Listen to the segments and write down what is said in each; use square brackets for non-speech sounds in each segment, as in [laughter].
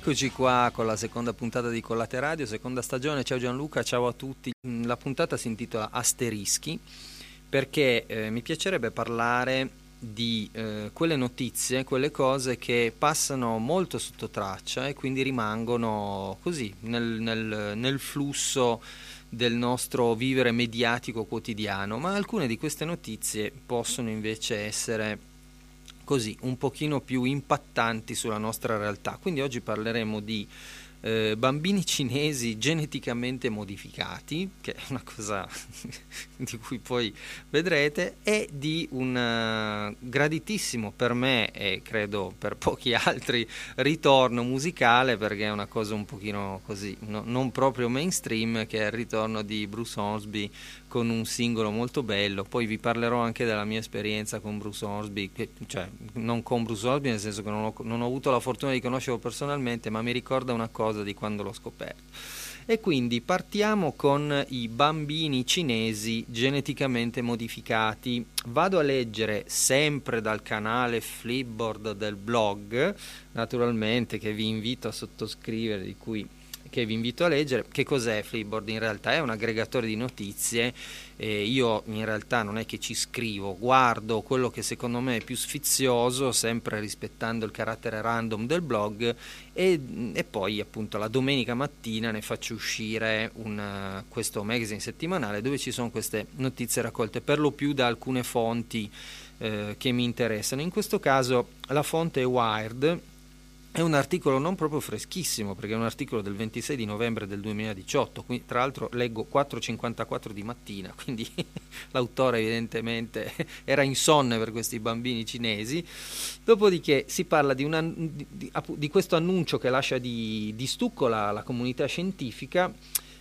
Eccoci qua con la seconda puntata di Collate Radio, seconda stagione. Ciao Gianluca, ciao a tutti. La puntata si intitola Asterischi perché eh, mi piacerebbe parlare di eh, quelle notizie, quelle cose che passano molto sotto traccia e quindi rimangono così nel, nel, nel flusso del nostro vivere mediatico quotidiano, ma alcune di queste notizie possono invece essere così un pochino più impattanti sulla nostra realtà. Quindi oggi parleremo di eh, bambini cinesi geneticamente modificati, che è una cosa [laughs] di cui poi vedrete, e di un uh, graditissimo per me e credo per pochi altri ritorno musicale, perché è una cosa un pochino così, no, non proprio mainstream, che è il ritorno di Bruce Hornsby con un singolo molto bello. Poi vi parlerò anche della mia esperienza con Bruce Hornsby, cioè non con Bruce Hornsby, nel senso che non ho, non ho avuto la fortuna di conoscerlo personalmente, ma mi ricorda una cosa di quando l'ho scoperto. E quindi partiamo con i bambini cinesi geneticamente modificati. Vado a leggere sempre dal canale Flipboard del blog, naturalmente che vi invito a sottoscrivere, di cui che vi invito a leggere. Che cos'è Flipboard? In realtà è un aggregatore di notizie. Eh, io in realtà non è che ci scrivo, guardo quello che secondo me è più sfizioso, sempre rispettando il carattere random del blog, e, e poi appunto la domenica mattina ne faccio uscire un, questo magazine settimanale dove ci sono queste notizie raccolte per lo più da alcune fonti eh, che mi interessano. In questo caso la fonte è Wired è un articolo non proprio freschissimo perché è un articolo del 26 di novembre del 2018, quindi, tra l'altro leggo 4.54 di mattina, [laughs] quindi l'autore evidentemente [laughs] era insonne per questi bambini cinesi. Dopodiché si parla di, una, di, di questo annuncio che lascia di, di stucco la, la comunità scientifica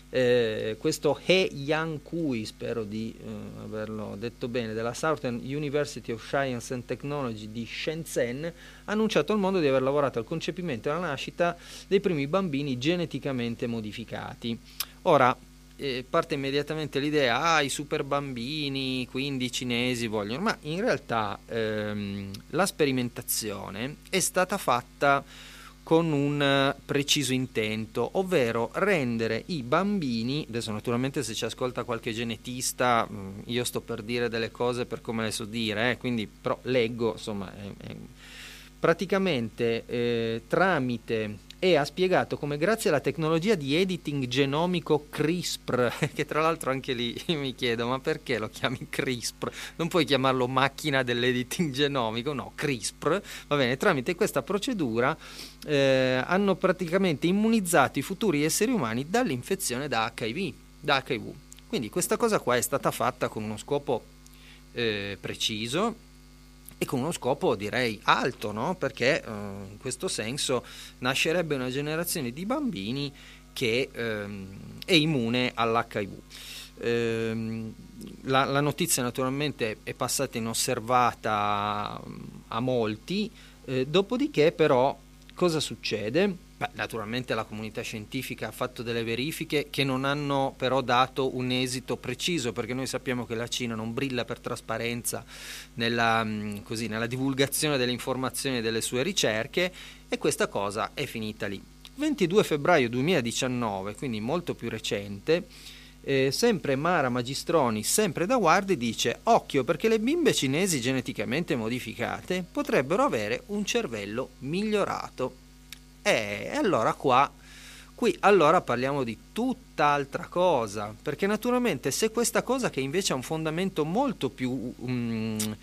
eh, questo He Yang Kui, spero di eh, averlo detto bene, della Southern University of Science and Technology di Shenzhen, ha annunciato al mondo di aver lavorato al concepimento e alla nascita dei primi bambini geneticamente modificati. Ora, eh, parte immediatamente l'idea, ah, i super bambini, quindi i cinesi vogliono, ma in realtà ehm, la sperimentazione è stata fatta con un eh, preciso intento, ovvero rendere i bambini, adesso naturalmente se ci ascolta qualche genetista, mm, io sto per dire delle cose per come le so dire, eh, quindi però leggo, insomma, eh, praticamente eh, tramite e ha spiegato come grazie alla tecnologia di editing genomico CRISPR, [laughs] che tra l'altro anche lì [laughs] mi chiedo ma perché lo chiami CRISPR? Non puoi chiamarlo macchina dell'editing genomico, no, CRISPR, va bene, tramite questa procedura eh, hanno praticamente immunizzato i futuri esseri umani dall'infezione da HIV, da HIV. Quindi questa cosa qua è stata fatta con uno scopo eh, preciso e con uno scopo direi alto, no? perché eh, in questo senso nascerebbe una generazione di bambini che ehm, è immune all'HIV. Ehm, la, la, notizia naturalmente è passata inosservata a molti, eh, dopodiché però cosa succede? Beh, naturalmente la comunità scientifica ha fatto delle verifiche che non hanno però dato un esito preciso perché noi sappiamo che la Cina non brilla per trasparenza nella, mm, così, nella divulgazione delle informazioni e delle sue ricerche e questa cosa è finita lì. 22 febbraio 2019, quindi molto più recente, eh, sempre Mara Magistroni, sempre da Guardi, dice occhio perché le bimbe cinesi geneticamente modificate potrebbero avere un cervello migliorato. E allora qua, qui allora parliamo di tutt'altra cosa, perché naturalmente se questa cosa che invece ha un fondamento molto più... Um,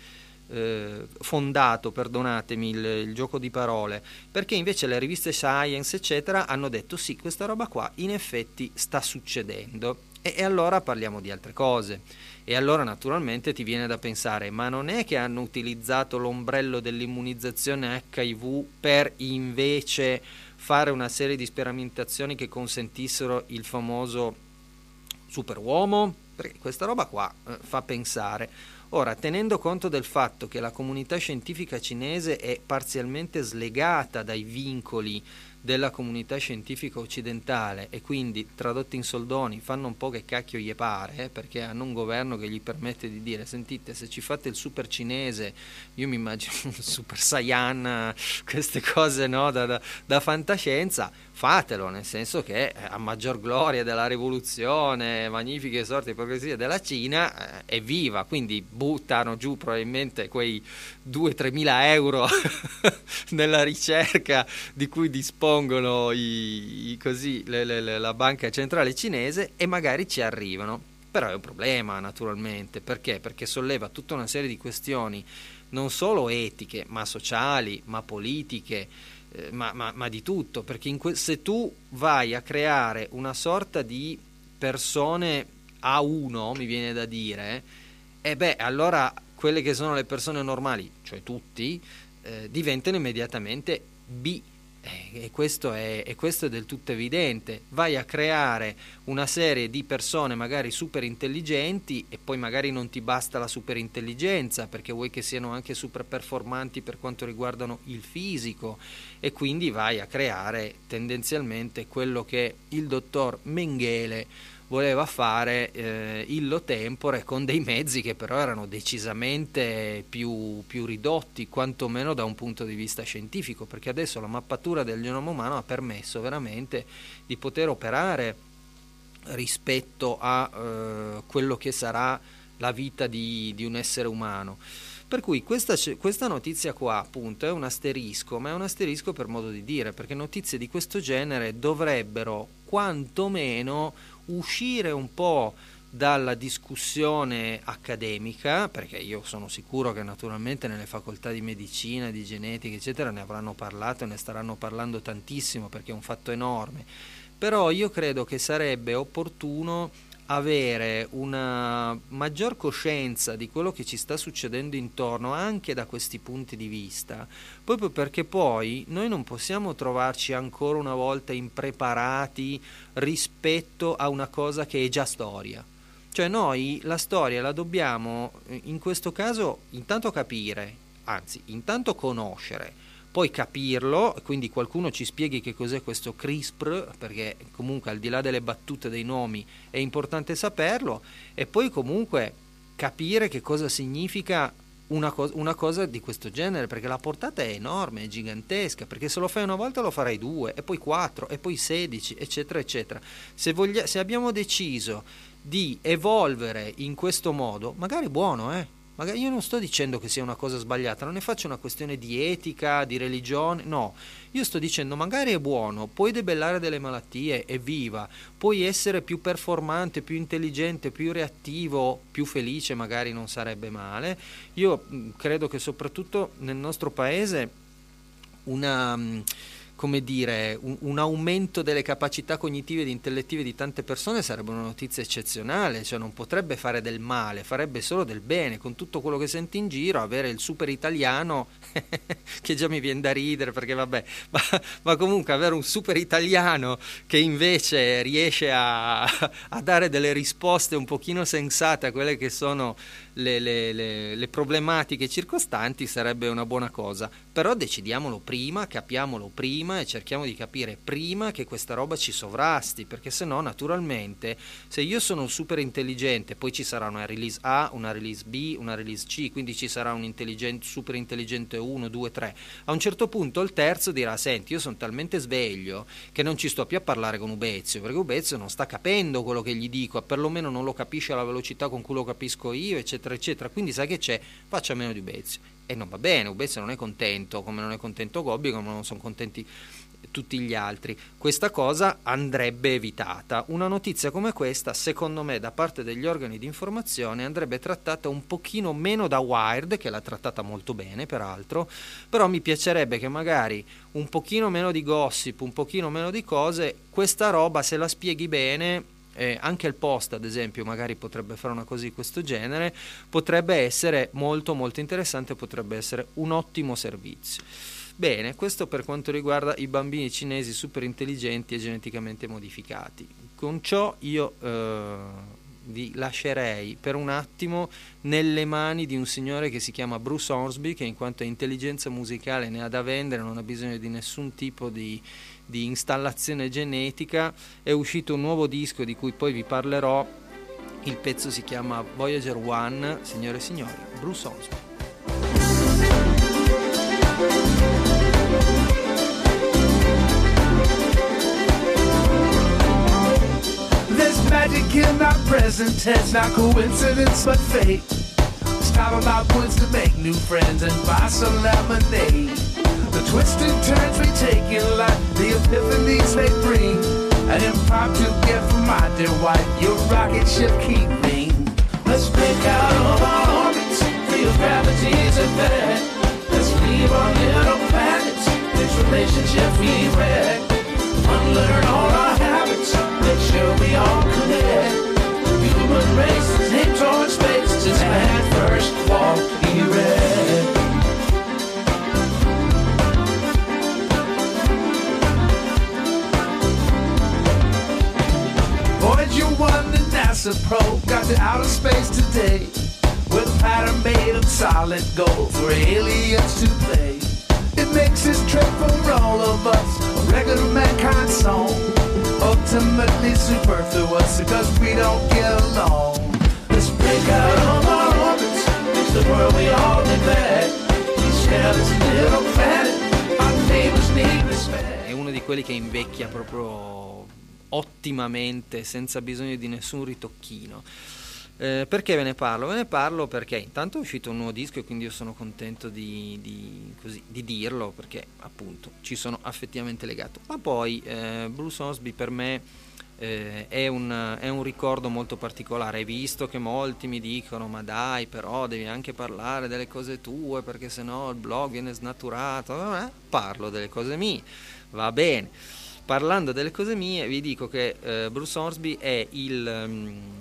eh, fondato, perdonatemi il, il, gioco di parole, perché invece le riviste Science, eccetera, hanno detto sì, questa roba qua in effetti sta succedendo. E, e allora parliamo di altre cose. E allora naturalmente ti viene da pensare, ma non è che hanno utilizzato l'ombrello dell'immunizzazione HIV per invece fare una serie di sperimentazioni che consentissero il famoso superuomo? Perché questa roba qua eh, fa pensare. Ora, tenendo conto del fatto che la comunità scientifica cinese è parzialmente slegata dai vincoli della comunità scientifica occidentale e quindi tradotti in soldoni fanno un po' che cacchio gli pare eh, perché hanno un governo che gli permette di dire sentite se ci fate il super cinese io mi immagino [laughs] un super saiyan queste cose no, da, da, da fantascienza fatelo, nel senso che eh, a maggior gloria della rivoluzione, magnifiche sorti di ipocrisia della Cina, eh, è viva, quindi buttano giù probabilmente quei 2-3 mila euro [laughs] nella ricerca di cui dispongono i, i così, le, le, la banca centrale cinese e magari ci arrivano. Però è un problema naturalmente, perché? Perché solleva tutta una serie di questioni non solo etiche, ma sociali, ma politiche, eh, ma, ma, ma, di tutto, perché que- se tu vai a creare una sorta di persone A1, mi viene da dire, e eh beh, allora quelle che sono le persone normali, cioè tutti, eh, diventano immediatamente B e questo, è, e questo è del tutto evidente. Vai a creare una serie di persone magari super intelligenti e poi magari non ti basta la super intelligenza perché vuoi che siano anche super performanti per quanto riguardano il fisico e quindi vai a creare tendenzialmente quello che il dottor Mengele voleva fare eh, illo tempore con dei mezzi che però erano decisamente più, più, ridotti, quantomeno da un punto di vista scientifico, perché adesso la mappatura del genoma umano ha permesso veramente di poter operare rispetto a eh, quello che sarà la vita di, di un essere umano. Per cui questa, questa, notizia qua appunto è un asterisco, ma è un asterisco per modo di dire, perché notizie di questo genere dovrebbero quantomeno uscire un po' dalla discussione accademica, perché io sono sicuro che naturalmente nelle facoltà di medicina, di genetica, eccetera, ne avranno parlato e ne staranno parlando tantissimo perché è un fatto enorme, però io credo che sarebbe opportuno avere una maggior coscienza di quello che ci sta succedendo intorno anche da questi punti di vista, proprio perché poi noi non possiamo trovarci ancora una volta impreparati rispetto a una cosa che è già storia. Cioè noi la storia la dobbiamo in questo caso intanto capire, anzi intanto conoscere, poi capirlo, quindi qualcuno ci spieghi che cos'è questo CRISPR, perché comunque al di là delle battute dei nomi è importante saperlo, e poi comunque capire che cosa significa una, co- una, cosa di questo genere, perché la portata è enorme, è gigantesca, perché se lo fai una volta lo farai due, e poi quattro, e poi sedici, eccetera, eccetera. Se, voglia- se abbiamo deciso di evolvere in questo modo, magari buono, eh? Magari io non sto dicendo che sia una cosa sbagliata, non ne faccio una questione di etica, di religione, no. Io sto dicendo magari è buono, puoi debellare delle malattie, evviva, puoi essere più performante, più intelligente, più reattivo, più felice, magari non sarebbe male. Io credo che soprattutto nel nostro paese una come dire, un, un, aumento delle capacità cognitive ed intellettive di tante persone sarebbe una notizia eccezionale, cioè non potrebbe fare del male, farebbe solo del bene, con tutto quello che senti in giro, avere il super italiano, [laughs] che già mi viene da ridere perché vabbè, [laughs] ma, ma comunque avere un super italiano che invece riesce a, [laughs] a dare delle risposte un pochino sensate a quelle che sono le, le, le, le, problematiche circostanti sarebbe una buona cosa, però decidiamolo prima, capiamolo prima e cerchiamo di capire prima che questa roba ci sovrasti, perché se no naturalmente se io sono super intelligente, poi ci sarà una release A, una release B, una release C, quindi ci sarà un intelligente, super intelligente 1, 2, 3, a un certo punto il terzo dirà senti io sono talmente sveglio che non ci sto più a parlare con Ubezio, perché Ubezio non sta capendo quello che gli dico, perlomeno non lo capisce alla velocità con cui lo capisco io, eccetera eccetera, eccetera. Quindi sai che c'è, faccia meno di Ubezio. E non va bene, Ubezio non è contento, come non è contento Gobbi, come non sono contenti tutti gli altri. Questa cosa andrebbe evitata. Una notizia come questa, secondo me, da parte degli organi di informazione andrebbe trattata un pochino meno da Wired, che l'ha trattata molto bene, peraltro, però mi piacerebbe che magari un pochino meno di gossip, un pochino meno di cose, questa roba se la spieghi bene eh, anche il post ad esempio magari potrebbe fare una cosa di questo genere, potrebbe essere molto molto interessante, potrebbe essere un ottimo servizio. Bene, questo per quanto riguarda i bambini cinesi super intelligenti e geneticamente modificati. Con ciò io eh, vi lascerei per un attimo nelle mani di un signore che si chiama Bruce Hornsby, che in quanto a intelligenza musicale ne ha da vendere, non ha bisogno di nessun tipo di, di installazione genetica. È uscito un nuovo disco di cui poi vi parlerò. Il pezzo si chiama Voyager One, signore e signori, Bruce Hornsby. Present tense, not coincidence but fate. It's Stop about points to make new friends and buy some lemonade. The twists and turns we take in life, the epiphanies they bring. An impromptu gift from my dear wife, your rocket ship keeping. Let's break out of our orbits, feel gravity's effect. Let's leave our little planets, this relationship we wreck. Unlearn all our habits, make sure we all connect. Quelli che invecchia proprio ottimamente, senza bisogno di nessun ritocchino. Eh, perché ve ne parlo? Ve ne parlo perché intanto è uscito un nuovo disco e quindi io sono contento di, di, così, di dirlo perché appunto ci sono affettivamente legato. Ma poi eh, Bruce Osby per me eh, è, un, è, un, ricordo molto particolare. Visto che molti mi dicono ma dai però devi anche parlare delle cose tue perché sennò il blog viene snaturato. Eh, parlo delle cose mie, va bene. Parlando delle cose mie vi dico che eh, Bruce Osby è il... Um,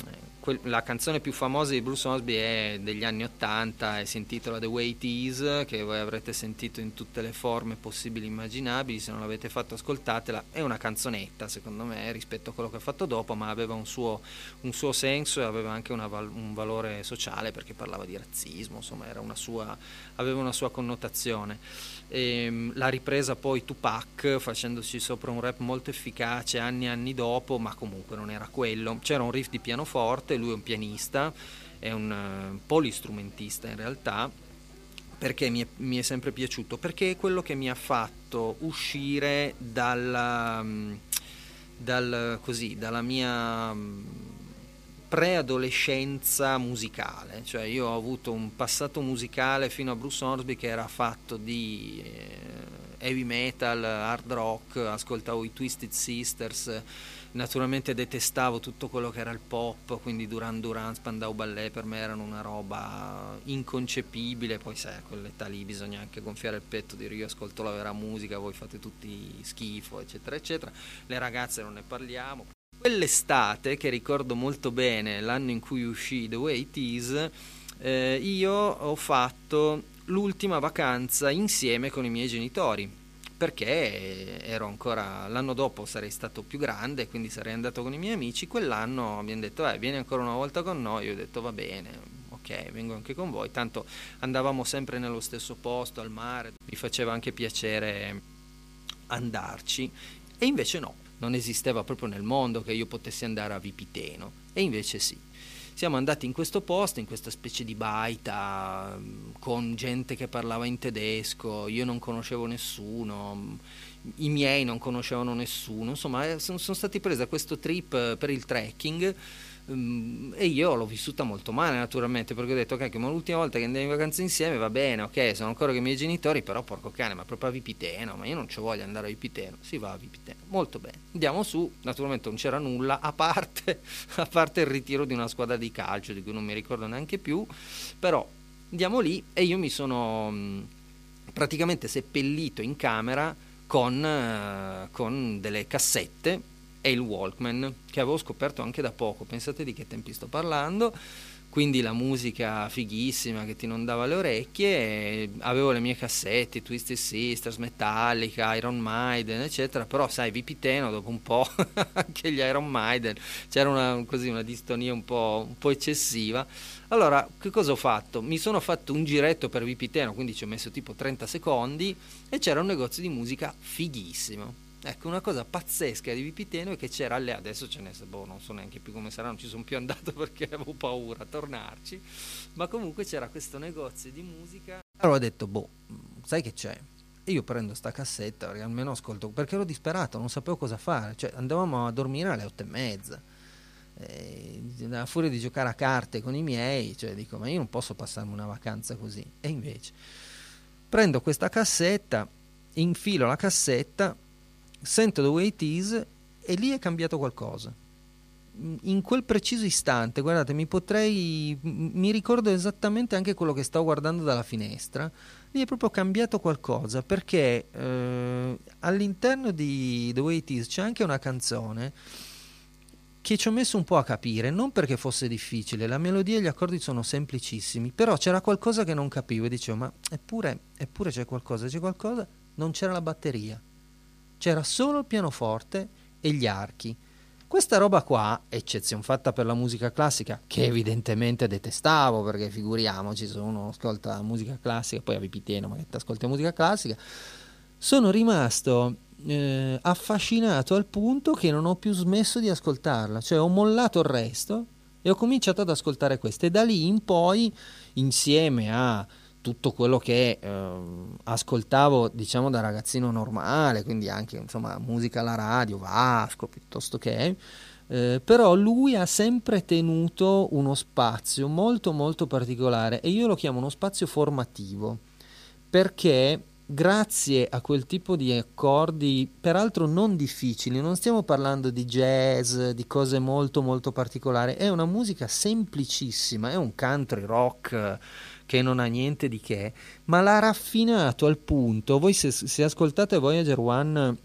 la canzone più famosa di Bruce Osby è degli anni 80 e si intitola The Way It Is, che voi avrete sentito in tutte le forme possibili e immaginabili, se non l'avete fatto ascoltatela, è una canzonetta secondo me rispetto a quello che ha fatto dopo, ma aveva un suo, un suo senso e aveva anche una, un valore sociale perché parlava di razzismo, insomma una sua, aveva una sua connotazione. E, ehm, l'ha ripresa poi Tupac facendoci sopra un rap molto efficace anni e anni dopo, ma comunque non era quello. C'era un riff di pianoforte, lui è un pianista, è un uh, polistrumentista in realtà, perché mi è, mi è, sempre piaciuto? Perché è quello che mi ha fatto uscire dalla, mm, dal, così, dalla mia mm, preadolescenza musicale, cioè io ho avuto un passato musicale fino a Bruce Hornsby che era fatto di eh, heavy metal, hard rock, ascoltavo i Twisted Sisters, naturalmente detestavo tutto quello che era il pop, quindi Duran Duran, Spandau Ballet per me erano una roba inconcepibile, poi sai a quell'età lì bisogna anche gonfiare il petto, dire io ascolto la vera musica, voi fate tutti schifo, eccetera, eccetera, le ragazze non ne parliamo. Quell'estate, che ricordo molto bene, l'anno in cui uscì The Way It Is, eh, io ho fatto l'ultima vacanza insieme con i miei genitori perché ero ancora l'anno dopo sarei stato più grande quindi sarei andato con i miei amici. Quell'anno abbiamo detto eh, vieni ancora una volta con noi. Io ho detto va bene ok vengo anche con voi. Tanto andavamo sempre nello stesso posto al mare mi faceva anche piacere andarci. E invece no non esisteva proprio nel mondo che io potessi andare a Vipiteno. E invece sì. Siamo andati in questo posto, in questa specie di baita, con gente che parlava in tedesco, io non conoscevo nessuno, i miei non conoscevano nessuno, insomma eh, sono, stati presi da questo trip per il trekking Um, e io l'ho vissuta molto male naturalmente perché ho detto ok ma l'ultima volta che andiamo in vacanza insieme va bene ok sono ancora con i miei genitori però porco cane ma proprio a Vipiteno ma io non ci voglio andare a Vipiteno. Si va a Vipiteno. Molto bene. Andiamo su naturalmente non c'era nulla a parte, [laughs] a parte il ritiro di una squadra di calcio di cui non mi ricordo neanche più però andiamo lì e io mi sono mh, praticamente seppellito in camera con, uh, con delle cassette e il Walkman che avevo scoperto anche da poco, pensate di che tempi sto parlando, quindi la musica fighissima che ti inondava le orecchie, avevo le mie cassette, Twisted Sisters, Metallica, Iron Maiden, eccetera, però sai, Vipiteno dopo un po', [laughs] anche gli Iron Maiden, c'era una, così, una distonia un po', un po' eccessiva. Allora, che cosa ho fatto? Mi sono fatto un giretto per Vipiteno, quindi ci ho messo tipo 30 secondi e c'era un negozio di musica fighissimo Ecco, una cosa pazzesca di Vipiteno è che c'era lì, adesso ce n'è, boh, non so neanche più come sarà, non ci sono più andato [laughs] perché avevo paura a tornarci, ma comunque c'era questo negozio di musica. Allora ho detto, boh, sai che c'è? E io prendo sta cassetta, almeno ascolto, perché ero disperato, non sapevo cosa fare, cioè andavamo a dormire alle otto e mezza. E, a furia di giocare a carte con i miei, cioè dico, ma io non posso passarmi una vacanza così. E invece prendo questa cassetta, infilo la cassetta sento The Way It Is e lì è cambiato qualcosa. In quel preciso istante, guardate, mi potrei. mi ricordo esattamente anche quello che stavo guardando dalla finestra. Lì è proprio cambiato qualcosa perché eh, all'interno di The Way It Is c'è anche una canzone che ci ho messo un po' a capire, non perché fosse difficile, la melodia e gli accordi sono semplicissimi, però c'era qualcosa che non capivo e dicevo, ma eppure, eppure c'è qualcosa, c'è qualcosa, non c'era la batteria c'era solo il pianoforte e gli archi. Questa roba qua, eccezione fatta per la musica classica, che evidentemente detestavo, perché figuriamoci, se uno ascolta musica classica, poi avevi pieno, ma che ti ascolta musica classica, sono rimasto eh, affascinato al punto che non ho più smesso di ascoltarla, cioè ho mollato il resto e ho cominciato ad ascoltare queste. E da lì in poi, insieme a tutto quello che eh, ascoltavo diciamo da ragazzino normale, quindi anche insomma musica alla radio, Vasco piuttosto che eh, però lui ha sempre tenuto uno spazio molto molto particolare e io lo chiamo uno spazio formativo perché grazie a quel tipo di accordi, peraltro non difficili, non stiamo parlando di jazz, di cose molto molto particolari, è una musica semplicissima, è un country rock che non ha niente di che, ma l'ha raffinato al punto, voi se, se ascoltate Voyager One,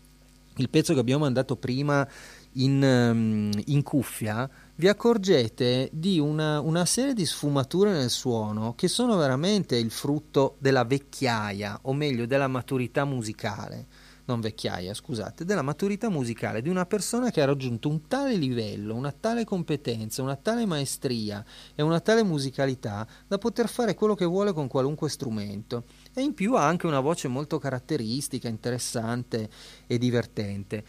il pezzo che abbiamo mandato prima in, um, in cuffia, vi accorgete di una, una, serie di sfumature nel suono che sono veramente il frutto della vecchiaia, o meglio della maturità musicale non vecchiaia, scusate, della maturità musicale di una persona che ha raggiunto un tale livello, una tale competenza, una tale maestria e una tale musicalità da poter fare quello che vuole con qualunque strumento. E in più ha anche una voce molto caratteristica, interessante e divertente.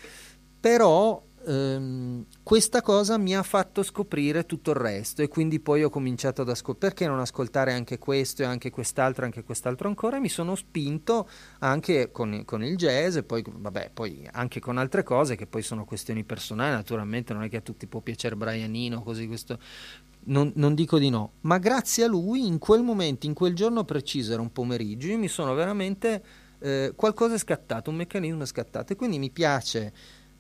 Però ehm, questa cosa mi ha fatto scoprire tutto il resto e quindi poi ho cominciato ad ascoltare perché non ascoltare anche questo e anche quest'altro anche quest'altro ancora? E mi sono spinto anche con, con, il jazz e poi, vabbè, poi anche con altre cose che poi sono questioni personali naturalmente non è che a tutti può piacere Brianino così questo non, non, dico di no, ma grazie a lui in quel momento, in quel giorno preciso, era un pomeriggio, io mi sono veramente eh, qualcosa è scattato, un meccanismo è scattato e quindi mi piace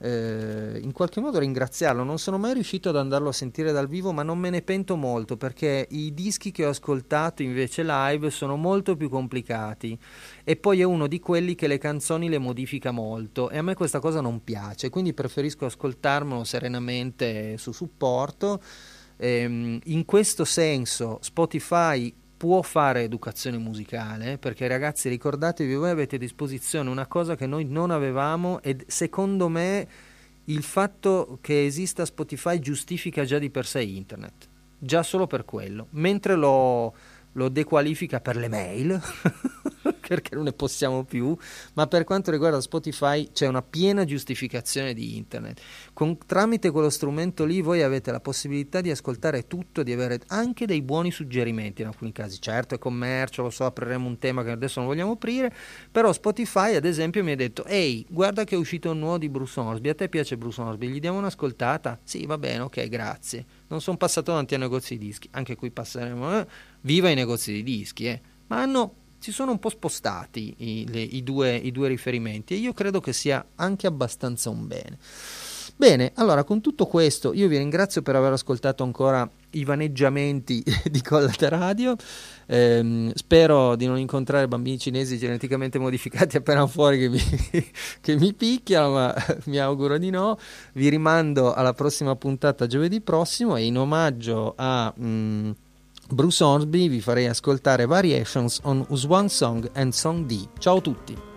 eh, in qualche modo ringraziarlo. Non sono mai riuscito ad andarlo a sentire dal vivo, ma non me ne pento molto perché i dischi che ho ascoltato invece live sono molto più complicati e poi è uno di quelli che le canzoni le modifica molto e a me questa cosa non piace, quindi preferisco ascoltarmelo serenamente su supporto. Ehm, in questo senso Spotify può fare educazione musicale, perché ragazzi ricordatevi, voi avete a disposizione una cosa che noi non avevamo ed secondo me il fatto che esista Spotify giustifica già di per sé internet, già solo per quello, mentre lo, lo dequalifica per le mail. [laughs] perché non ne possiamo più, ma per quanto riguarda Spotify c'è una piena giustificazione di internet. Con, tramite quello strumento lì voi avete la possibilità di ascoltare tutto, di avere anche dei buoni suggerimenti in alcuni casi. Certo è commercio, lo so, apriremo un tema che adesso non vogliamo aprire, però Spotify ad esempio mi ha detto ehi, guarda che è uscito un nuovo di Bruce Hornsby, a te piace Bruce Hornsby, gli diamo un'ascoltata? Sì, va bene, ok, grazie. Non sono passato davanti a negozi di dischi, anche qui passeremo, eh? viva i negozi di dischi, eh? ma hanno si sono un po' spostati i, le, i, due, i due riferimenti e io credo che sia anche abbastanza un bene. Bene, allora con tutto questo io vi ringrazio per aver ascoltato ancora i vaneggiamenti [laughs] di Collate Radio. Eh, spero di non incontrare bambini cinesi geneticamente modificati appena fuori che mi, [laughs] che mi, picchiano, ma [laughs] mi auguro di no. Vi rimando alla prossima puntata giovedì prossimo e in omaggio a. Mh, mm, Bruce Hornsby vi farei ascoltare Variations on One Song and Song D. Ciao a tutti!